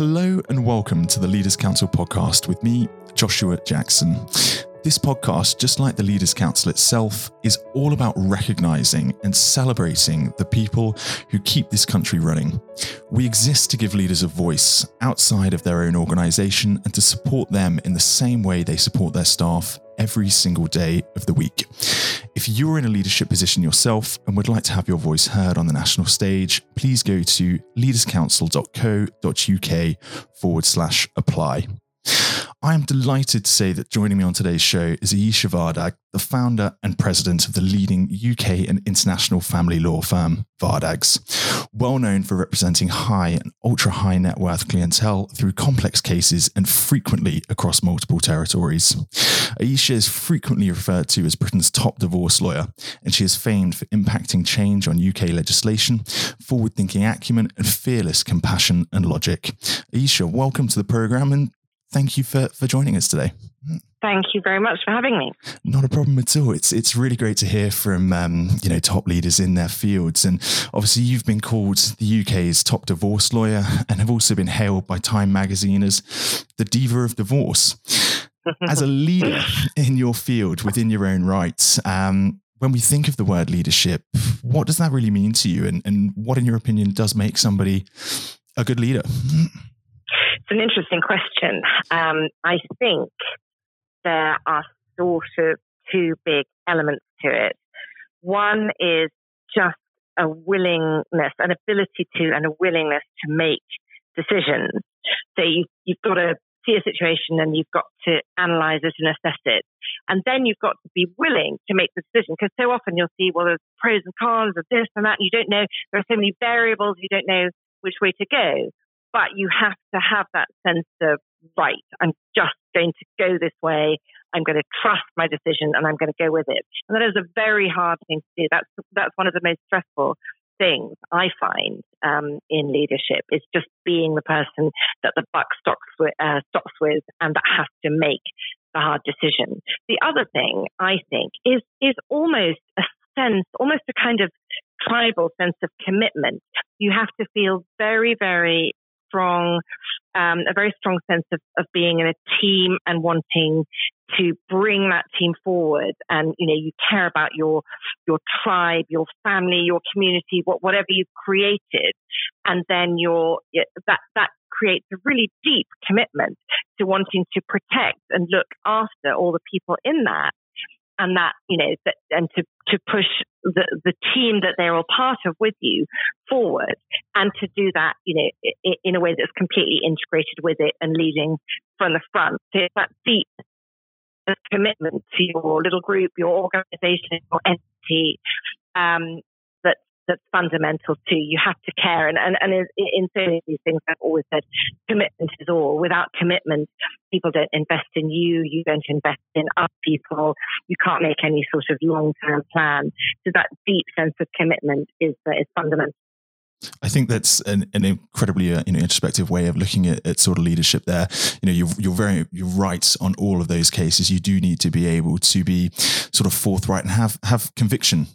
Hello and welcome to the Leaders Council podcast with me, Joshua Jackson. This podcast, just like the Leaders Council itself, is all about recognizing and celebrating the people who keep this country running. We exist to give leaders a voice outside of their own organization and to support them in the same way they support their staff every single day of the week. If you're in a leadership position yourself and would like to have your voice heard on the national stage, please go to leaderscouncil.co.uk forward slash apply. I am delighted to say that joining me on today's show is Ayesha Vardag, the founder and president of the leading UK and international family law firm, Vardags. Well known for representing high and ultra high net worth clientele through complex cases and frequently across multiple territories. Ayesha is frequently referred to as Britain's top divorce lawyer, and she is famed for impacting change on UK legislation, forward thinking acumen, and fearless compassion and logic. Ayesha, welcome to the program and thank you for, for joining us today. Thank you very much for having me. Not a problem at all. It's it's really great to hear from um, you know top leaders in their fields, and obviously you've been called the UK's top divorce lawyer, and have also been hailed by Time Magazine as the diva of divorce. as a leader in your field within your own rights, um, when we think of the word leadership, what does that really mean to you, and, and what, in your opinion, does make somebody a good leader? It's an interesting question. Um, I think there are sort of two big elements to it. One is just a willingness, an ability to, and a willingness to make decisions. So you, you've got to see a situation and you've got to analyze it and assess it. And then you've got to be willing to make the decision because so often you'll see, well, there's pros and cons of this and that. And you don't know, there are so many variables, you don't know which way to go but you have to have that sense of right. I'm just going to go this way. I'm going to trust my decision and I'm going to go with it. And that is a very hard thing to do. That's that's one of the most stressful things I find um, in leadership is just being the person that the buck stops with, uh, stops with and that has to make the hard decision. The other thing I think is is almost a sense, almost a kind of tribal sense of commitment. You have to feel very, very strong, um, a very strong sense of, of being in a team and wanting to bring that team forward. And, you know, you care about your, your tribe, your family, your community, what, whatever you've created. And then your, that, that creates a really deep commitment to wanting to protect and look after all the people in that and that you know that, and to to push the the team that they're all part of with you forward and to do that you know in a way that's completely integrated with it and leading from the front. So it's that deep commitment to your little group your organization your entity um, that's fundamental too. You have to care. And, and, and in so many of these things, I've always said commitment is all. Without commitment, people don't invest in you. You don't invest in other people. You can't make any sort of long term plan. So that deep sense of commitment is, uh, is fundamental. I think that's an, an incredibly uh, you know, introspective way of looking at, at, sort of leadership. There, you know, you're, you're very you're right on all of those cases. You do need to be able to be sort of forthright and have have conviction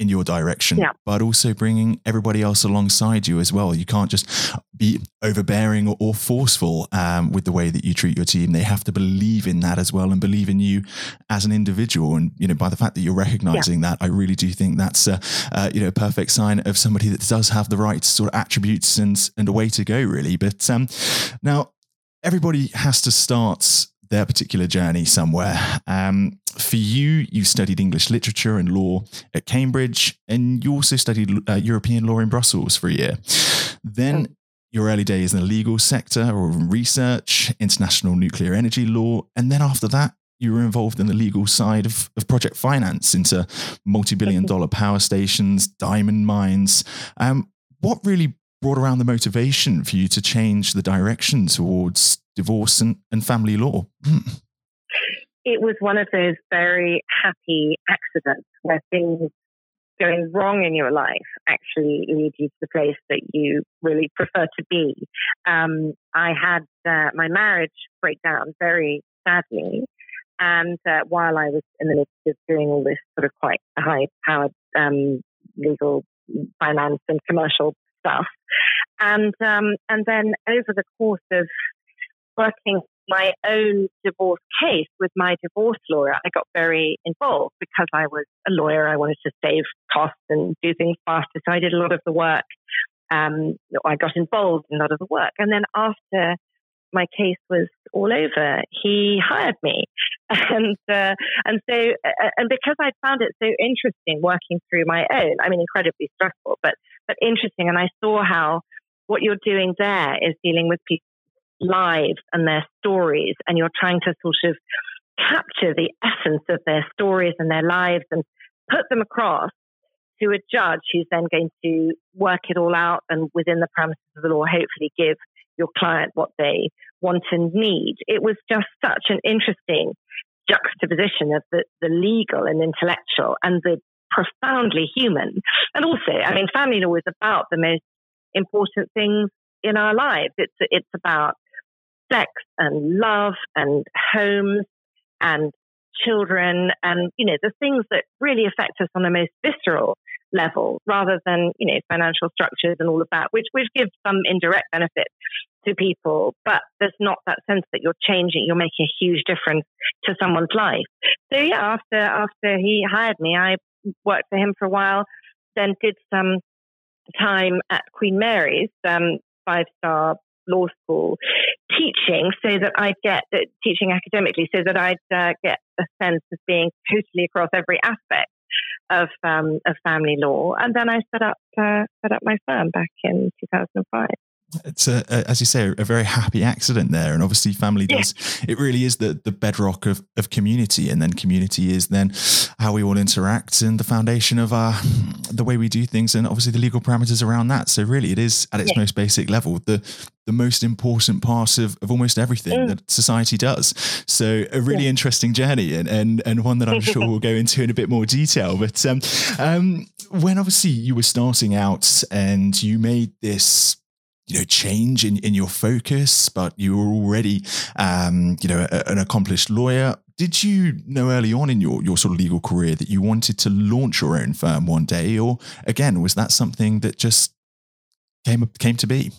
in your direction, yeah. but also bringing everybody else alongside you as well. You can't just be overbearing or, or forceful um, with the way that you treat your team. They have to believe in that as well and believe in you as an individual. And you know, by the fact that you're recognizing yeah. that, I really do think that's a, uh, you know a perfect sign of somebody that does have the right sort of attributes and and a way to go really. But um, now everybody has to start their particular journey somewhere. Um, for you, you studied English literature and law at Cambridge, and you also studied uh, European law in Brussels for a year. Then oh. your early days in the legal sector or research, international nuclear energy law, and then after that, you were involved in the legal side of, of project finance into multi-billion dollar power stations, diamond mines. Um, what really brought around the motivation for you to change the direction towards divorce and, and family law? Hmm. It was one of those very happy accidents where things going wrong in your life actually lead you to the place that you really prefer to be. Um, I had uh, my marriage break down very sadly. And uh, while I was in the midst of doing all this sort of quite high powered um, legal finance and commercial stuff. And um, and then over the course of working my own divorce case with my divorce lawyer, I got very involved because I was a lawyer. I wanted to save costs and do things faster. So I did a lot of the work. Um, I got involved in a lot of the work. And then after my case was all over, he hired me, and uh, and so uh, and because I found it so interesting working through my own, I mean, incredibly stressful, but but interesting, and I saw how what you're doing there is dealing with people's lives and their stories, and you're trying to sort of capture the essence of their stories and their lives and put them across to a judge who's then going to work it all out and within the parameters of the law, hopefully give your client what they want and need. It was just such an interesting juxtaposition of the, the legal and intellectual and the profoundly human. And also, I mean, family law is about the most important things in our lives. It's, it's about sex and love and homes and children and, you know, the things that really affect us on the most visceral level rather than, you know, financial structures and all of that, which, which gives some indirect benefit to people, but there's not that sense that you're changing, you're making a huge difference to someone's life. So yeah, after, after he hired me, I worked for him for a while, then did some time at Queen Mary's, um, five star law school teaching so that I'd get uh, teaching academically so that I'd uh, get a sense of being totally across every aspect of um, of family law, and then I set up uh, set up my firm back in 2005 it's a, a, as you say a very happy accident there and obviously family does yeah. it really is the the bedrock of, of community and then community is then how we all interact and the foundation of our the way we do things and obviously the legal parameters around that so really it is at its yeah. most basic level the the most important part of, of almost everything mm. that society does so a really yeah. interesting journey and, and and one that i'm sure we'll go into in a bit more detail but um, um, when obviously you were starting out and you made this you know change in, in your focus but you were already um, you know a, an accomplished lawyer. Did you know early on in your, your sort of legal career that you wanted to launch your own firm one day? Or again was that something that just came came to be?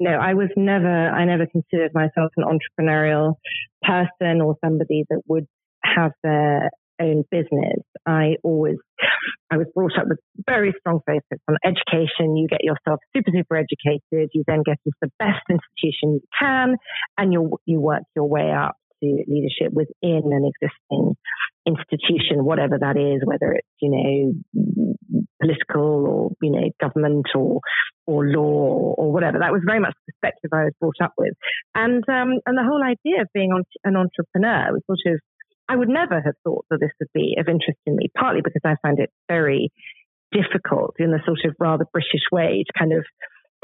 No i was never i never considered myself an entrepreneurial person or somebody that would have their own business, I always, I was brought up with very strong focus on education. You get yourself super, super educated. You then get into the best institution you can, and you you work your way up to leadership within an existing institution, whatever that is, whether it's you know political or you know government or or law or whatever. That was very much the perspective I was brought up with, and um, and the whole idea of being an entrepreneur was sort of I would never have thought that this would be of interest in me, partly because I find it very difficult in the sort of rather British way to kind of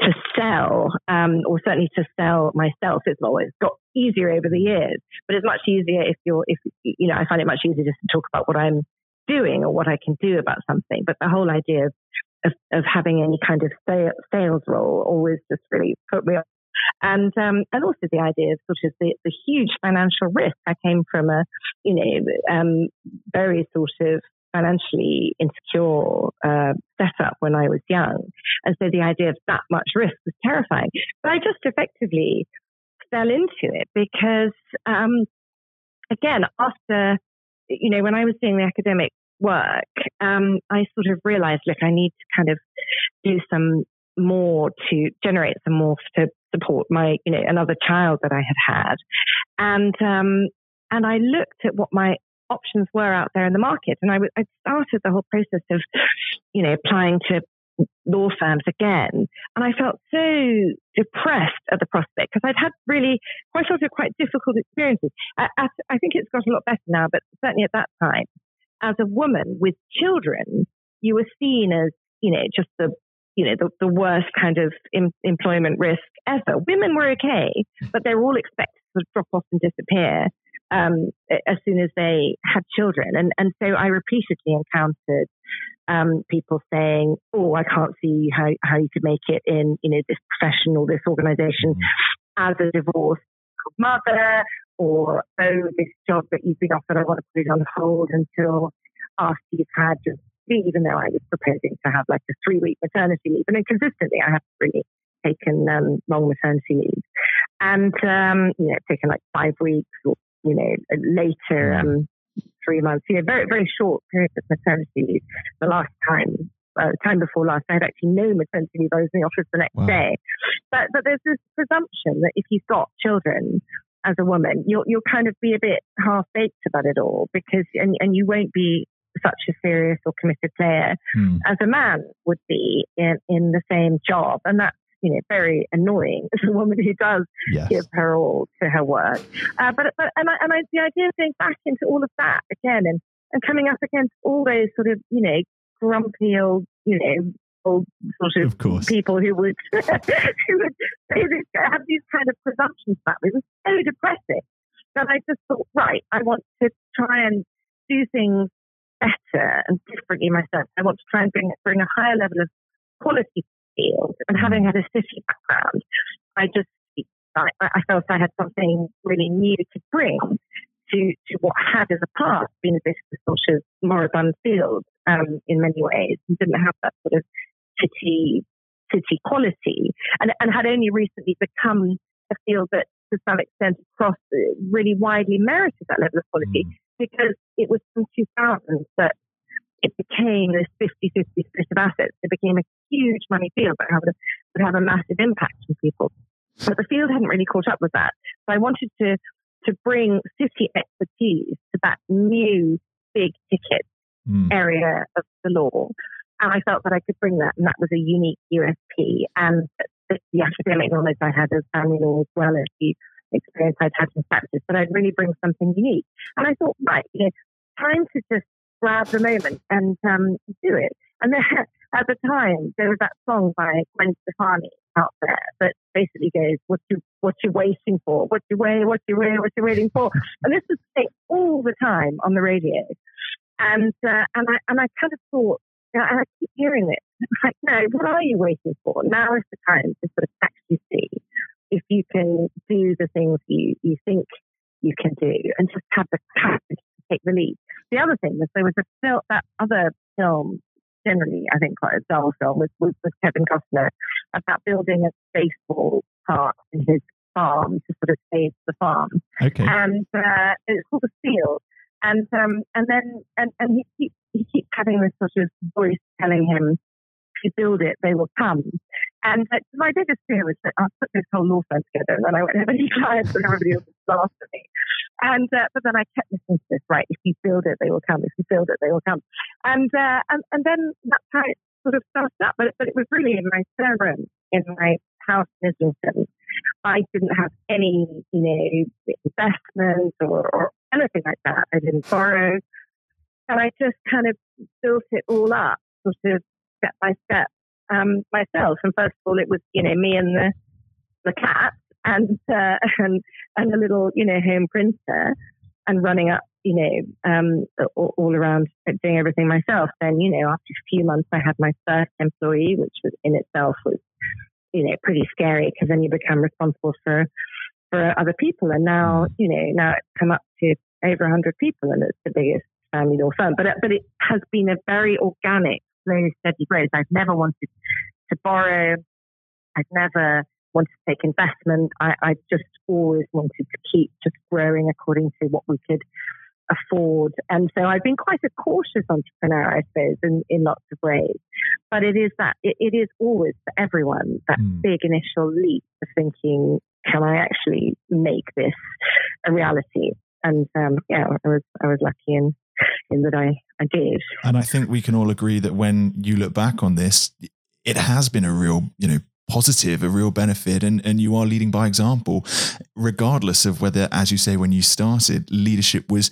to sell, um, or certainly to sell myself. It's always got easier over the years, but it's much easier if you're, if you know, I find it much easier just to talk about what I'm doing or what I can do about something. But the whole idea of of, of having any kind of sales role always just really put me off and um, and also the idea of sort of the, the huge financial risk. I came from a you know um, very sort of financially insecure uh, setup when I was young, and so the idea of that much risk was terrifying. But I just effectively fell into it because um, again after you know when I was doing the academic work, um, I sort of realized, look, I need to kind of do some more to generate some more to support my, you know, another child that I had had. And, um, and I looked at what my options were out there in the market. And I, w- I started the whole process of, you know, applying to law firms again. And I felt so depressed at the prospect because I'd had really quite lot of quite difficult experiences. I, I think it's got a lot better now, but certainly at that time, as a woman with children, you were seen as, you know, just the you know, the, the worst kind of em- employment risk ever. Women were okay, but they were all expected to drop off and disappear um, as soon as they had children. And, and so I repeatedly encountered um, people saying, "Oh, I can't see how, how you could make it in you know this profession or this organization as a divorced mother, or oh, this job that you've been offered, I want to put it on hold until after you've had your even though I was proposing to have like a three week maternity leave. And then consistently, I have really taken um, long maternity leave and, um, you know, taken like five weeks or, you know, later, um, three months, you know, very, very short period of maternity leave. The last time uh, time before last, I had actually no maternity leave. I was in the office the next wow. day. But but there's this presumption that if you've got children as a woman, you'll you'll kind of be a bit half baked about it all because and and you won't be such a serious or committed player hmm. as a man would be in in the same job, and that's you know very annoying as a woman who does yes. give her all to her work. Uh, but but and I, and I, the idea of going back into all of that again and and coming up against all those sort of you know grumpy old, you know, old sort of, of people who would who would have these kind of presumptions about me. It was so depressing that I just thought, right, I want to try and do things better and differently myself. I want to try and bring bring a higher level of quality to the field. And having had a city background, I just I, I felt I had something really new to bring to, to what had as a past been a bit of a sort of moribund field um, in many ways and didn't have that sort of city city quality and, and had only recently become a field that to some extent across really widely merited that level of quality mm. because it was from 2000 that it became this 50-50 split of assets. It became a huge money field that would have, would have a massive impact on people. But the field hadn't really caught up with that. So I wanted to to bring city expertise to that new big ticket mm. area of the law. And I felt that I could bring that, and that was a unique USP. And the, the academic knowledge I had of family law as well as the experience I'd had in practice, but I'd really bring something unique. And I thought, right, you know, time to just grab the moment and um, do it. And then at the time, there was that song by Gwen Stefani out there that basically goes, "What you what you waiting for? What you wait? What you wait? What you waiting for?" And this was played all the time on the radio, and uh, and I and I kind of thought, you know, and I keep hearing it. Like, no, what are you waiting for? Now is the time to sort of actually see if you can do the things you you think you can do, and just have the courage take the lead. The other thing was there was a film, that other film generally, I think, quite a dull film was, with, with Kevin Costner about building a baseball park in his farm to sort of save the farm. Okay. And uh, it's called The Field. And um, and then and, and he keeps he keeps having this sort of voice telling him, if you build it, they will come. And uh, my biggest fear was that I'll put this whole law firm together and then I won't have any clients and everybody else will laugh at me. And uh, but then I kept listening to this. Right, if you build it, they will come. If you build it, they will come. And uh, and and then that's how it sort of started up. But but it was really in my room in my house in Islington. I didn't have any, you know, investments or, or anything like that. I didn't borrow, and I just kind of built it all up, sort of step by step, um, myself. And first of all, it was you know me and the the cat, and uh, and and a little you know home printer and running up you know um, all, all, around doing everything myself. Then you know after a few months I had my first employee, which was in itself was you know pretty scary because then you become responsible for for other people. And now you know now it's come up to over 100 people and it's the biggest family law firm. But but it has been a very organic, slow, steady growth. I've never wanted to borrow. I've never wanted to take investment. I, I just always wanted to keep just growing according to what we could afford. And so I've been quite a cautious entrepreneur, I suppose, in, in lots of ways. But it is that, it, it is always for everyone that mm. big initial leap of thinking, can I actually make this a reality? And um, yeah, I was, I was lucky in, in that I, I did. And I think we can all agree that when you look back on this, it has been a real, you know, positive, a real benefit, and, and you are leading by example, regardless of whether, as you say, when you started, leadership was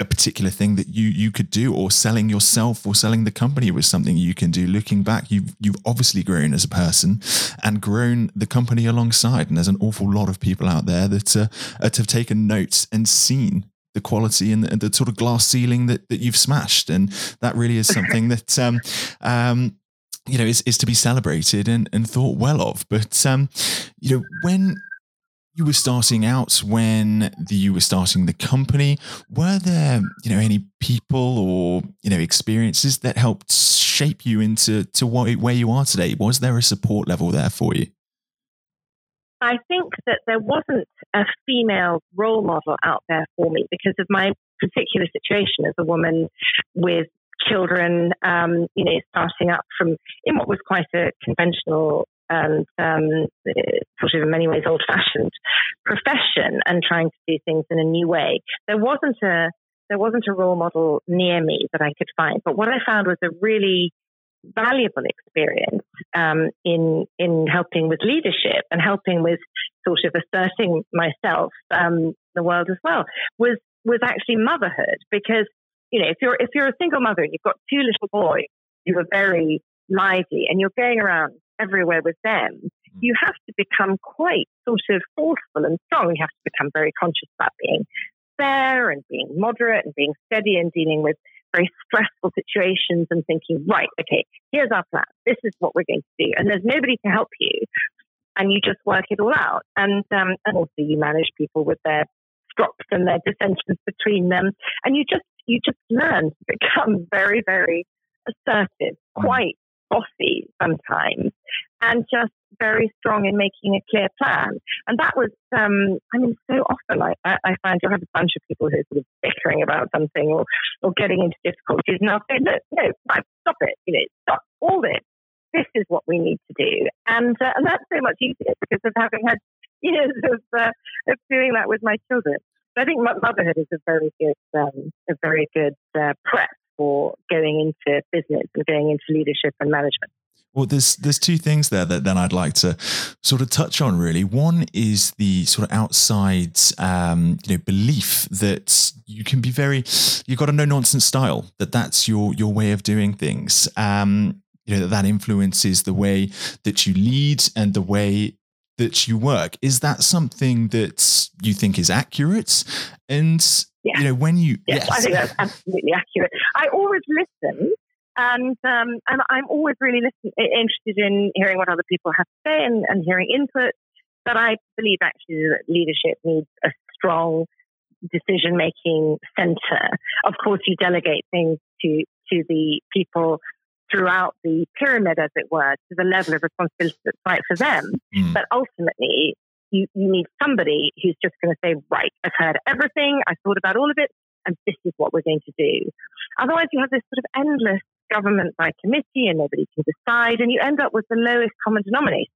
a particular thing that you you could do or selling yourself or selling the company was something you can do. Looking back you've you've obviously grown as a person and grown the company alongside and there's an awful lot of people out there that uh, have taken notes and seen the quality and the, the, sort of glass ceiling that, that you've smashed and that really is something that um, um, you know, is, is to be celebrated and, and thought well of. But, um, you know, when you were starting out, when the, you were starting the company, were there, you know, any people or, you know, experiences that helped shape you into to what, where you are today? Was there a support level there for you? I think that there wasn't a female role model out there for me because of my particular situation as a woman with children, um, you know, starting up from in what was quite a conventional and um, sort of in many ways old fashioned profession and trying to do things in a new way. There wasn't a there wasn't a role model near me that I could find. But what I found was a really valuable experience um, in in helping with leadership and helping with sort of asserting myself um, the world as well was was actually motherhood because you know if you're if you're a single mother and you've got two little boys who are very lively and you're going around everywhere with them, mm. you have to become quite sort of forceful and strong. You have to become very conscious about being fair and being moderate and being steady and dealing with very stressful situations and thinking, right, okay, here's our plan. This is what we're going to do. And there's nobody to help you. And you just work it all out. And, um, and also you manage people with their strops and their dissensions between them. And you just, you just learn to become very, very assertive, mm. quite bossy sometimes, and just very strong in making a clear plan. And that was, um, I mean, so often I, I find you'll have a bunch of people who are sort of bickering about something or, or getting into difficulties. And I'll say, look, no, stop it. You know, stop all this. This is what we need to do. And, uh, and that's so much easier because of having had years of, uh, of doing that with my children. I think motherhood is a very good, um, a very good uh, prep for going into business and going into leadership and management. Well, there's there's two things there that then I'd like to sort of touch on. Really, one is the sort of outside, um, you know, belief that you can be very, you've got a no nonsense style. That that's your your way of doing things. Um, you know that that influences the way that you lead and the way that you work. Is that something that you think is accurate? And you know when you yes, yes. I think that's absolutely accurate. I always listen and um, and I'm always really listen, interested in hearing what other people have to say and, and hearing input. But I believe actually that leadership needs a strong decision making center. Of course, you delegate things to to the people throughout the pyramid, as it were, to the level of responsibility that's right for them. Mm. But ultimately, you, you need somebody who's just going to say, right, I've heard everything, I've thought about all of it, and this is what we're going to do. Otherwise, you have this sort of endless government by committee and nobody can decide. And you end up with the lowest common denominator,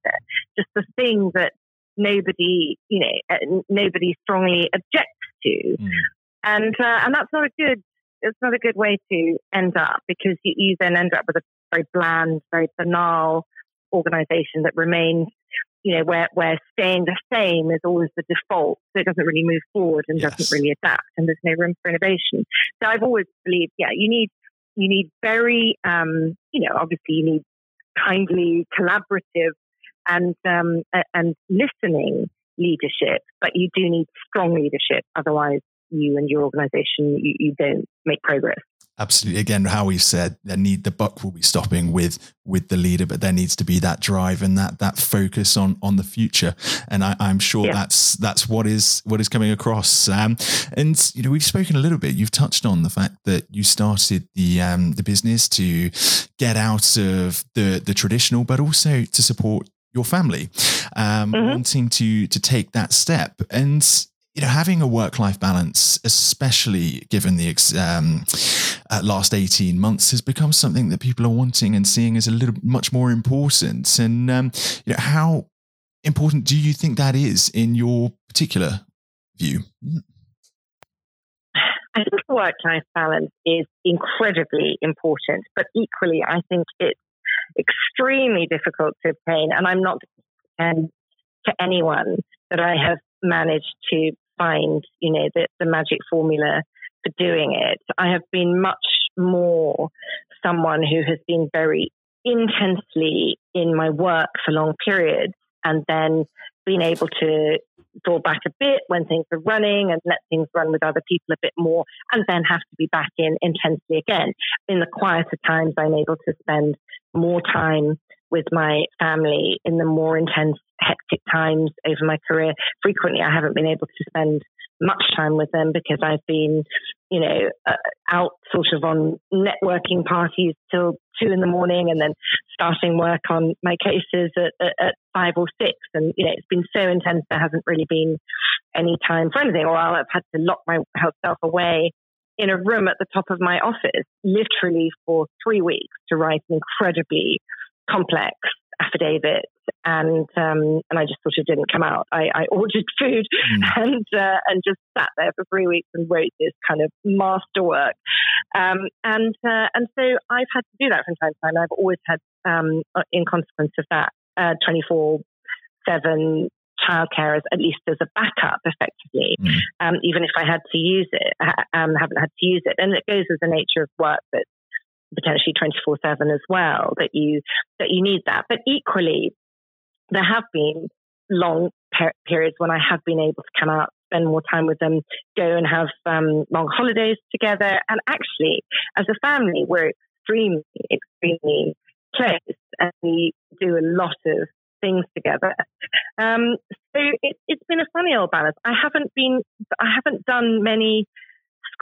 just the thing that nobody, you know, uh, nobody strongly objects to. Mm. And, uh, and that's not a good, it's not a good way to end up because you, you then end up with a very bland, very banal organization that remains you know, where, where staying the same is always the default. So it doesn't really move forward and yes. doesn't really adapt and there's no room for innovation. So I've always believed, yeah, you need you need very, um, you know, obviously you need kindly, collaborative, and um, and listening leadership, but you do need strong leadership. Otherwise, you and your organization you, you don't make progress. Absolutely. Again, how we said, there need the buck will be stopping with with the leader, but there needs to be that drive and that that focus on on the future. And I, am sure yeah. that's that's what is what is coming across. Um, and you know, we've spoken a little bit. You've touched on the fact that you started the um, the business to get out of the the traditional, but also to support your family, um, mm-hmm. wanting to to take that step. And you know, having a work life balance, especially given the um, uh, last 18 months, has become something that people are wanting and seeing as a little much more important. And, um, you know, how important do you think that is in your particular view? I think work life balance is incredibly important, but equally, I think it's extremely difficult to obtain. And I'm not um, to anyone that I have managed to find, you know, the, the magic formula for doing it. I have been much more someone who has been very intensely in my work for long periods and then being able to draw back a bit when things are running and let things run with other people a bit more and then have to be back in intensely again. In the quieter times, I'm able to spend more time with my family in the more intense, hectic times over my career. Frequently, I haven't been able to spend much time with them because I've been, you know, uh, out sort of on networking parties till two in the morning and then starting work on my cases at, at, at five or six. And, you know, it's been so intense, there hasn't really been any time for anything, or have had to lock myself away in a room at the top of my office, literally for three weeks to write an incredibly complex affidavits and um, and I just sort of didn't come out. I, I ordered food mm. and uh, and just sat there for three weeks and wrote this kind of masterwork. Um, and uh, and so I've had to do that from time to time. I've always had, um, in consequence of that, twenty four seven childcare as at least as a backup, effectively, mm. um, even if I had to use it, um, haven't had to use it. And it goes with the nature of work that potentially 24 7 as well, that you, that you need that. But equally, there have been long per- periods when I have been able to come out, spend more time with them, go and have um, long holidays together. And actually, as a family, we're extremely, extremely close and we do a lot of things together. Um, so it, has been a funny old balance. I haven't been, I haven't done many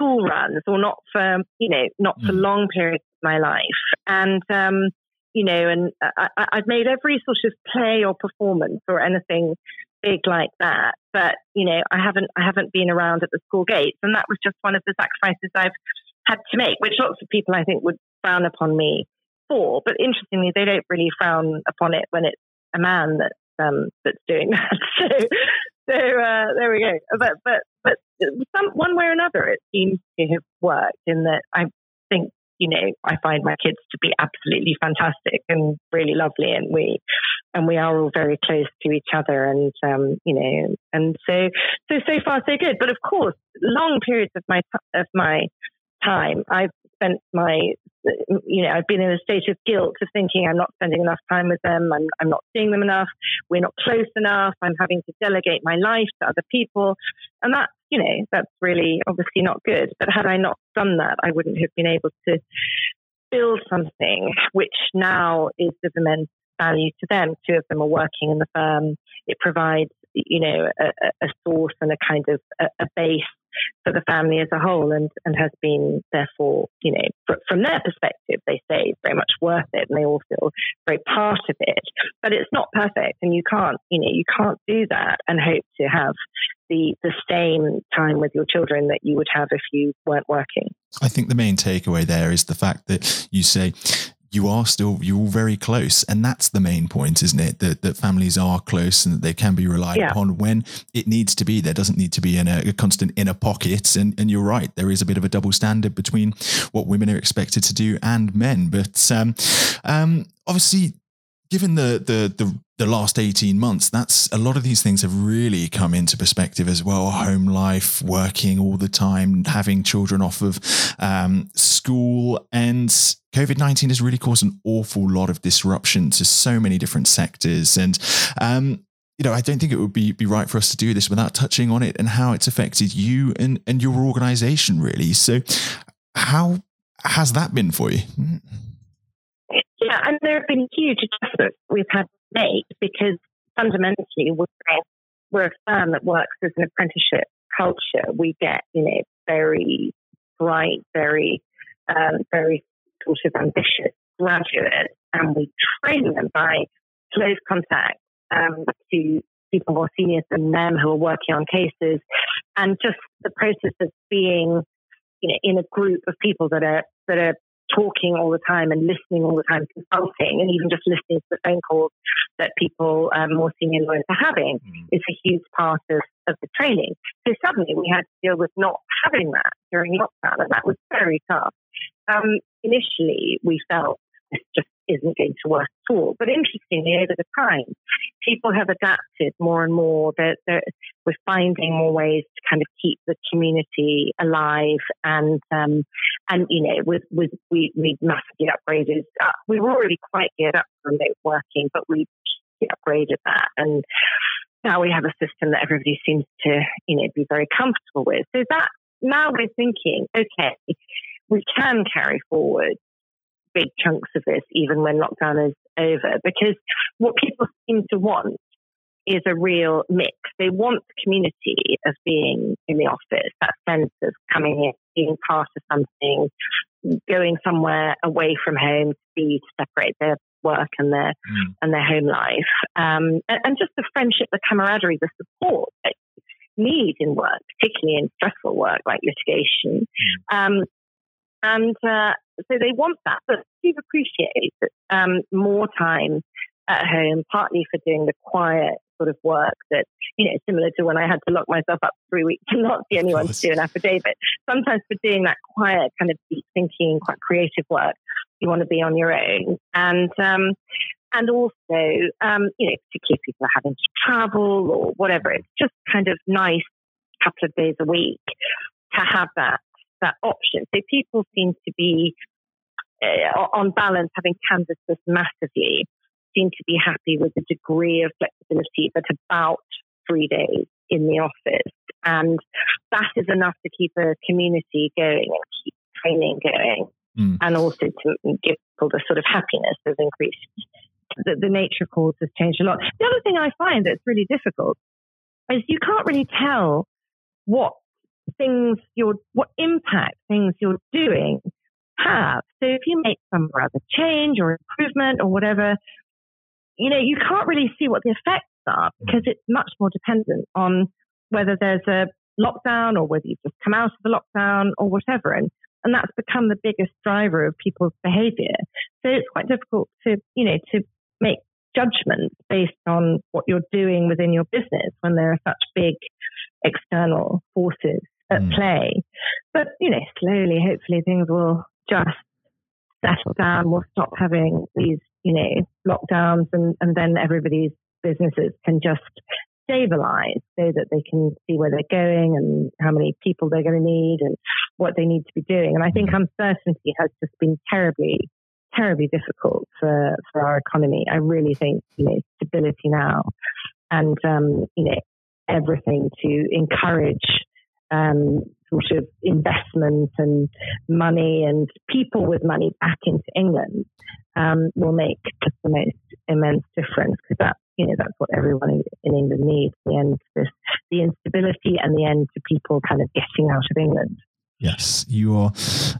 school runs, or not for you know, not for mm. long periods of my life, and um, you know, and I, I've made every sort of play or performance or anything big like that. But you know, I haven't, I haven't been around at the school gates, and that was just one of the sacrifices I've had to make, which lots of people I think would frown upon me for. But interestingly, they don't really frown upon it when it's a man that's um, that's doing that. so so uh, there we go. But but but some one way or another, it seems to have worked in that I think you know I find my kids to be absolutely fantastic and really lovely, and we and we are all very close to each other, and um, you know, and so so so far so good. But of course, long periods of my of my time, I've spent my you know, I've been in a state of guilt of thinking I'm not spending enough time with them, I'm, I'm not seeing them enough, we're not close enough, I'm having to delegate my life to other people. And that, you know, that's really obviously not good. But had I not done that, I wouldn't have been able to build something which now is of immense value to them. Two of them are working in the firm. It provides, you know, a, a source and a kind of a, a base for the family as a whole and, and has been therefore, you know, fr- from their perspective, they say very much worth it and they all feel very part of it. But it's not perfect and you can't, you know, you can't do that and hope to have the, the same time with your children that you would have if you weren't working. I think the main takeaway there is the fact that you say you are still you're all very close. And that's the main point isn't it? That, that families are close and that they can be relied yeah. upon when it needs to be. There doesn't need to be in a, a, constant inner pocket. And, and you're right. There is a bit of a double standard between what women are expected to do and men. But um, um, obviously given the, the the the last 18 months that's a lot of these things have really come into perspective as well home life working all the time having children off of um, school and covid-19 has really caused an awful lot of disruption to so many different sectors and um, you know, I don't think it would be, be right for us to do this without touching on it and how it's affected you and, and your organization, really. So, how has that been for you? Yeah, and there have been huge adjustments we've had make because fundamentally we're, we're a firm that works as an apprenticeship culture. We get, you know, very bright, very, um, very sort of ambitious graduates and we train them by close contact um, to people more senior than them who are working on cases and just the process of being you know in a group of people that are that are talking all the time and listening all the time, consulting, and even just listening to the phone calls that people, um, more senior lawyers, are having mm. is a huge part of, of the training. So suddenly we had to deal with not having that during lockdown, and that was very tough. Um, initially, we felt this just isn't going to work at all. But interestingly, over the time, people have adapted more and more. They're, we're finding more ways to kind of keep the community alive, and um, and you know, with with we we massively upgraded. Uh, we were already quite geared up for remote working, but we upgraded that and. Now we have a system that everybody seems to, you know, be very comfortable with. So that now we're thinking, okay, we can carry forward big chunks of this, even when lockdown is over because what people seem to want is a real mix. They want the community of being in the office, that sense of coming in, being part of something, going somewhere away from home to be to separate their work and their mm. and their home life, um, and, and, just the friendship, the camaraderie, the support that you need in work, particularly in stressful work like litigation. Mm. Um, and uh, so they want that, but do appreciate um, more time at home, partly for doing the quiet sort of work that, you know, similar to when I had to lock myself up for three weeks and not see anyone to do an affidavit. Sometimes for doing that quiet, kind of deep thinking, quite creative work, you want to be on your own. And, um, and also, um, you know, particularly if people are having to travel or whatever, it's just kind of nice couple of days a week to have that that option. So people seem to be, on balance, having canvassed this massively, seem to be happy with the degree of flexibility at about three days in the office. And that is enough to keep a community going and keep training going. Mm. And also to give people the sort of happiness of increased. The, the nature of calls has changed a lot. The other thing I find that's really difficult is you can't really tell what things you're, what impact things you're doing have. So if you make some rather change or improvement or whatever, you know, you can't really see what the effects are because it's much more dependent on whether there's a lockdown or whether you've just come out of the lockdown or whatever. And, and that's become the biggest driver of people's behavior. So it's quite difficult to, you know, to make judgments based on what you're doing within your business when there are such big external forces at mm. play. But, you know, slowly, hopefully things will just settle down. We'll stop having these you know, lockdowns and, and then everybody's businesses can just stabilize so that they can see where they're going and how many people they're going to need and what they need to be doing. And I think uncertainty has just been terribly, terribly difficult for, for our economy. I really think, you know, stability now and, um, you know, everything to encourage um, sort of investment and money and people with money back into England um, will make just the most immense difference because that you know that's what everyone in, England needs the end this the instability and the end to people kind of getting out of England. Yes, you are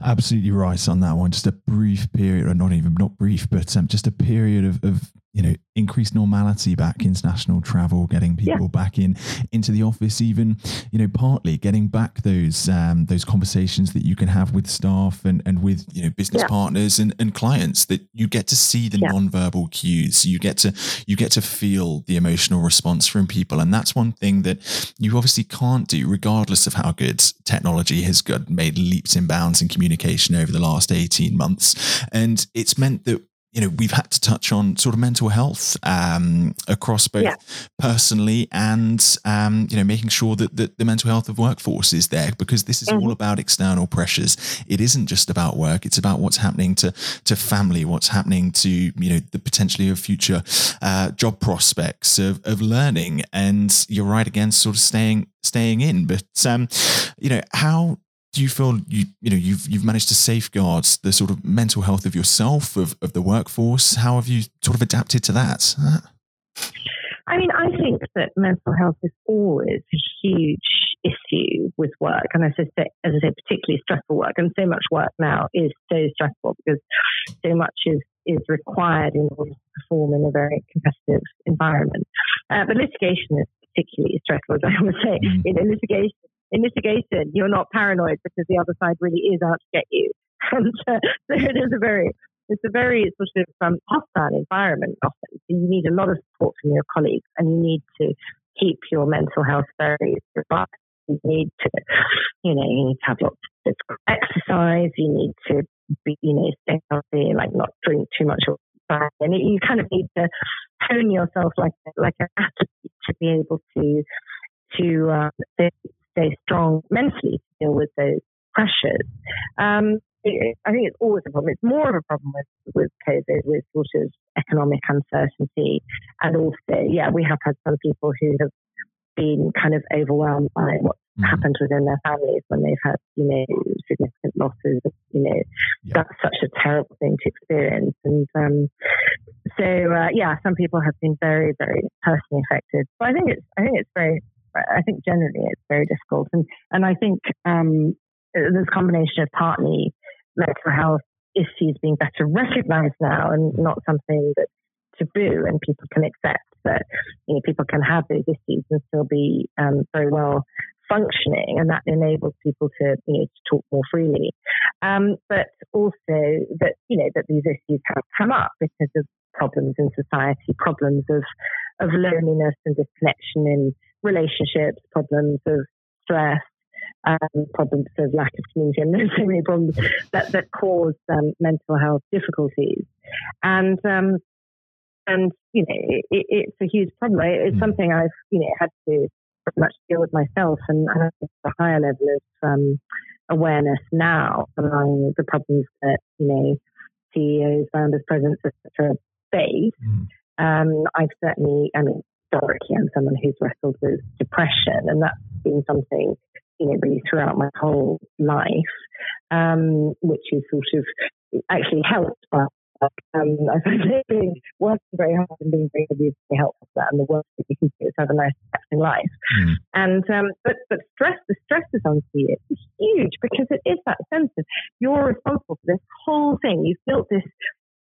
absolutely right on that one. Just a brief period, or not even not brief, but um, just a period of, of you know increased normality back international travel getting people yeah. back in into the office even you know partly getting back those um, those conversations that you can have with staff and and with you know business yeah. partners and, and clients that you get to see the yeah. non-verbal cues you get to you get to feel the emotional response from people and that's one thing that you obviously can't do regardless of how good technology has got made leaps and bounds in communication over the last 18 months and it's meant that you know, we've had to touch on sort of mental health um, across both yeah. personally and, um, you know, making sure that, that the mental health of workforce is there because this is mm-hmm. all about external pressures. It isn't just about work. It's about what's happening to, to family, what's happening to, you know, the potentially of future uh, job prospects of, of learning. And you're right again, sort of staying, staying in. But, um, you know, how do you feel you you know you've you've managed to safeguard the sort of mental health of yourself of, of the workforce? How have you sort of adapted to that? I mean i think that mental health is always a huge issue with work. And as i say as i say particularly stressful work. And so much work now is so stressful because so much is is required in order to perform in a very competitive environment. Uh, but litigation is particularly stressful as i would say. Mm. in litigation in litigation, you're not paranoid because the other side really is out to get you. And uh, so it is a very, it's a very sort of um, hostile environment often. So you need a lot of support from your colleagues and you need to keep your mental health very robust. You need to, you know, you need to have lots of exercise. You need to be, you know, stay healthy, like not drink too much and you kind of need to hone yourself like like an athlete to be able to to uh, stay strong mentally to deal with those pressures. Um, I think it's always a problem. It's more of a problem with, with COVID, with sort of economic uncertainty. And also, yeah, we have had some people who have been kind of overwhelmed by what's mm. happened within their families when they've had, you know, significant losses. You know, yeah. that's such a terrible thing to experience. And um, so, uh, yeah, some people have been very, very personally affected. But I think it's, I think it's very, I think generally it's very difficult. And and I think um, a combination of partly mental health issues being better recognized now and not something that's taboo and people can accept that you know people can have those issues and still be um, very well functioning and that enables people to you know to talk more freely um, but also that you know that these issues have come up because of problems in society problems of of loneliness and disconnection in relationships problems of stress um, problems of lack of community, and there's so many problems that that cause um, mental health difficulties. And um, and you know, it, it's a huge problem. It's mm. something I've you know had to pretty much deal with myself, and, and a higher level of um, awareness now among the problems that you know CEOs, founders, presidents, etc. face. Mm. Um, I've certainly, I mean, historically, I'm someone who's wrestled with depression, and that's been something you know, really throughout my whole life, um, which is sort of actually helped by um, I've been working very hard and being very obviously helpful for that, and the work that you can do is have a nice, relaxing life. Mm. And um, but but stress, the stresses on you. it is huge because it is that sense of you're responsible for this whole thing. You've built this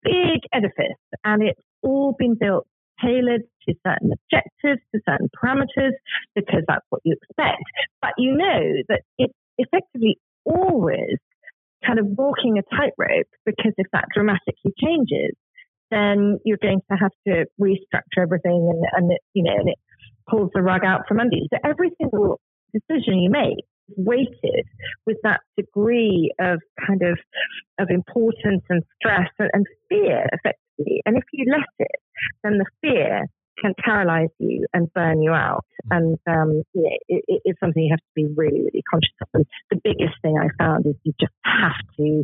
big edifice, and it's all been built tailored to certain objectives, to certain parameters, because that's what you expect. But you know that it's effectively always kind of walking a tightrope because if that dramatically changes, then you're going to have to restructure everything and, and it, you know, and it pulls the rug out from under you. So every single decision you make is weighted with that degree of kind of of importance and stress and, and fear effectively. And if you let it, then the fear can paralyze you and burn you out. Mm. And um, you know, it, it's something you have to be really, really conscious of. And the biggest thing I found is you just have to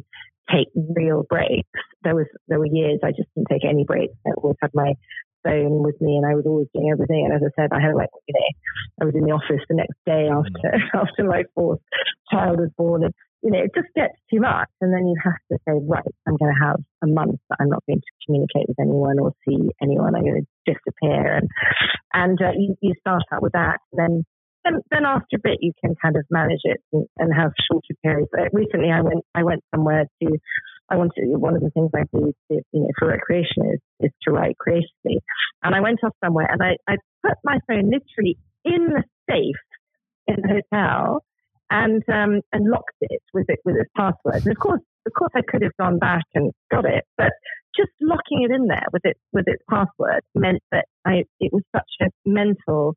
take real breaks. There was there were years I just didn't take any breaks. I always had my phone with me and I was always doing everything. And as I said, I had like, you know, I was in the office the next day after after my fourth child was born and you know, it just gets too much. And then you have to say, right, I'm going to have a month that I'm not going to communicate with anyone or see anyone. I'm going to disappear. And, and uh, you, you start out with that. And then, then, then after a bit, you can kind of manage it and, and have shorter periods. But recently, I went, I went somewhere to, I wanted, one of the things I do to, you know, for recreation is, is to write creatively. And I went off somewhere and I, I put my phone literally in the safe in the hotel and um, and locked it with it with its password. And of course, of course, I could have gone back and got it, but just locking it in there with it with its password meant that I it was such a mental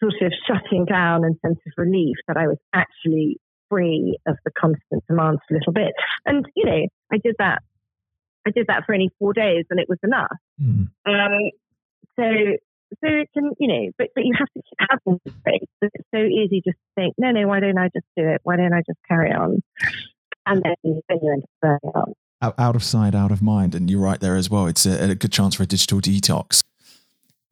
sort of shutting down and sense of relief that I was actually free of the constant demands a little bit. And you know, I did that. I did that for only four days, and it was enough. Mm. Um, so so it can, you know, but, but you have to keep having the space. It's so easy just to think, no, no, why don't I just do it? Why don't I just carry on? And then, you end up out. Out of sight, out of mind. And you're right there as well. It's a, a good chance for a digital detox.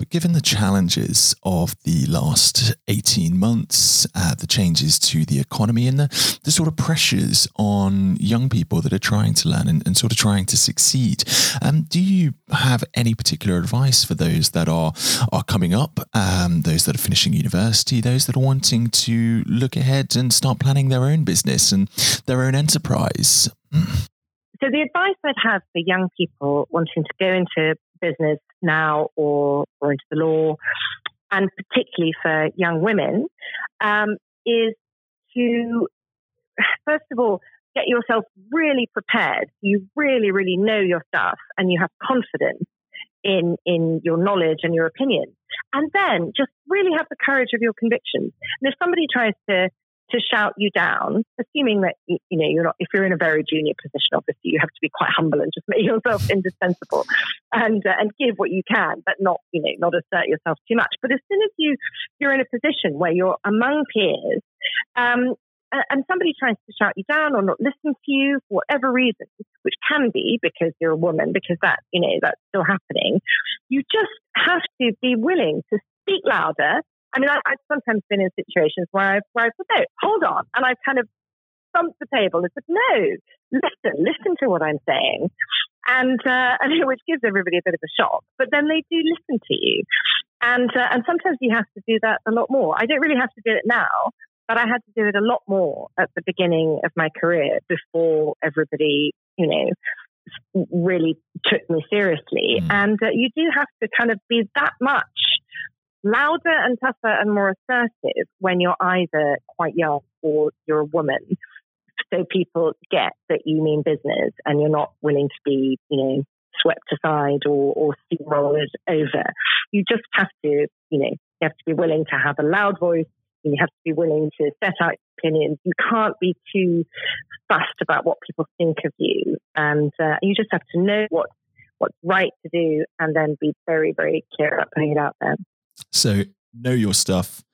But given the challenges of the last 18 months, uh, the changes to the economy, and the, the sort of pressures on young people that are trying to learn and, and sort of trying to succeed, um, do you have any particular advice for those that are, are coming up, um, those that are finishing university, those that are wanting to look ahead and start planning their own business and their own enterprise? So, the advice I'd have for young people wanting to go into business now or, or into the law, and particularly for young women, um, is to, first of all, get yourself really prepared. You really, really know your stuff and you have confidence in, in your knowledge and your opinions. And then just really have the courage of your convictions. And if somebody tries to to shout you down, assuming that you, know you're not. If you're in a very junior position, obviously you have to be quite humble and just make yourself indispensable, and uh, and give what you can, but not you know not assert yourself too much. But as soon as you you're in a position where you're among peers, um, and somebody tries to shout you down or not listen to you for whatever reason, which can be because you're a woman, because that, you know, that's still happening, you just have to be willing to speak louder I mean, I, have sometimes been in situations where I've, where I've said, no, hold on. And I've kind of thumped the table and said, no, listen, listen to what I'm saying. And, uh, and which gives everybody a bit of a shock, but then they do listen to you. And, uh, and sometimes you have to do that a lot more. I don't really have to do it now, but I had to do it a lot more at the beginning of my career before everybody, you know, really took me seriously. Mm. And uh, you do have to kind of be that much louder and tougher and more assertive when you're either quite young or you're a woman. So people get that you mean business and you're not willing to be, you know, swept aside or, or steamrolled over. You just have to, you know, you have to be willing to have a loud voice. And you have to be willing to set out opinions. You can't be too fussed about what people think of you, and uh, you just have to know what what's right to do, and then be very, very clear about putting it out there. So know your stuff,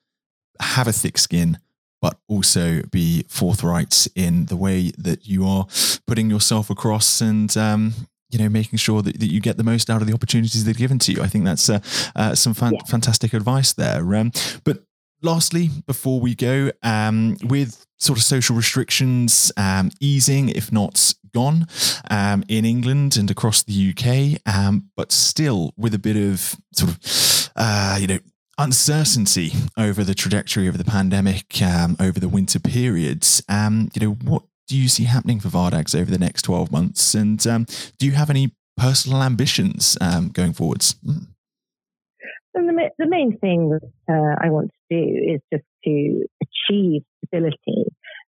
have a thick skin, but also be forthright in the way that you are putting yourself across and um, you know making sure that, that you get the most out of the opportunities that are given to you i think that's uh, uh, some fan- yeah. fantastic advice there um, but lastly before we go um, with sort of social restrictions um, easing if not gone um, in england and across the uk um, but still with a bit of sort of uh, you know uncertainty over the trajectory of the pandemic um, over the winter periods. Um, you know, what do you see happening for Vardags over the next 12 months? And um, do you have any personal ambitions um, going forwards? Mm. the, the, main thing that uh, I want to do is just to achieve stability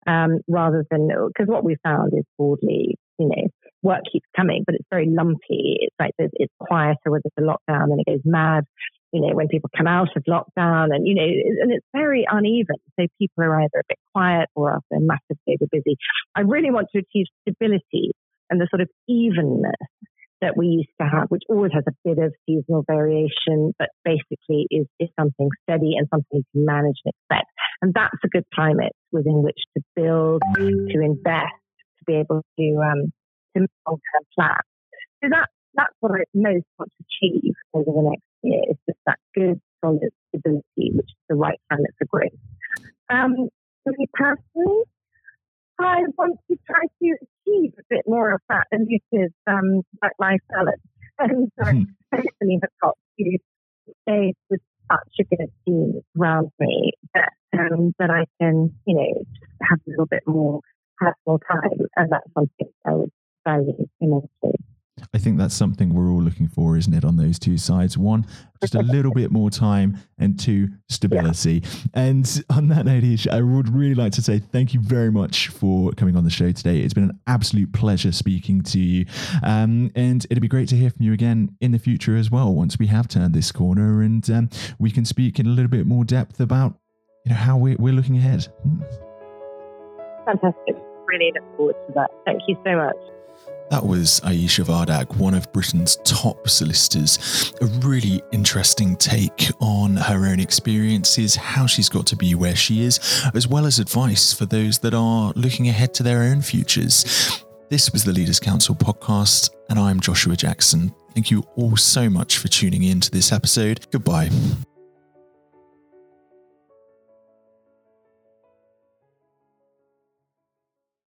um, rather than, because what we found is broadly, you know, work keeps coming, but it's very lumpy. It's like it's quieter when there's a lockdown, then it goes mad you know, when people come out of lockdown and, you know, and it's very uneven. So people are either a bit quiet or they're massively busy. I really want to achieve stability and the sort of evenness that we used to have, which always has a bit of seasonal variation, but basically is, is something steady and something you can manage and expect. And that's a good climate within which to build, to invest, to be able to, um, to long-term plan. So that, that's what I most want to achieve over the next year. It's just that good, solid stability, which is the right climate for growth. Um, for me personally, I want to try to achieve a bit more of that elusive um, work-life balance, and uh, mm-hmm. hopefully have got to stay with such a good team around me that um, that I can, you know, just have a little bit more personal time, and that's something I would value immensely. I think that's something we're all looking for, isn't it? On those two sides, one, just a little bit more time, and two, stability. Yeah. And on that note, Ish, I would really like to say thank you very much for coming on the show today. It's been an absolute pleasure speaking to you, um, and it'd be great to hear from you again in the future as well. Once we have turned this corner, and um, we can speak in a little bit more depth about you know how we're, we're looking ahead. Fantastic. Really look forward to that. Thank you so much. That was Ayesha Vardag, one of Britain's top solicitors. A really interesting take on her own experiences, how she's got to be where she is, as well as advice for those that are looking ahead to their own futures. This was the Leaders Council podcast, and I'm Joshua Jackson. Thank you all so much for tuning in to this episode. Goodbye.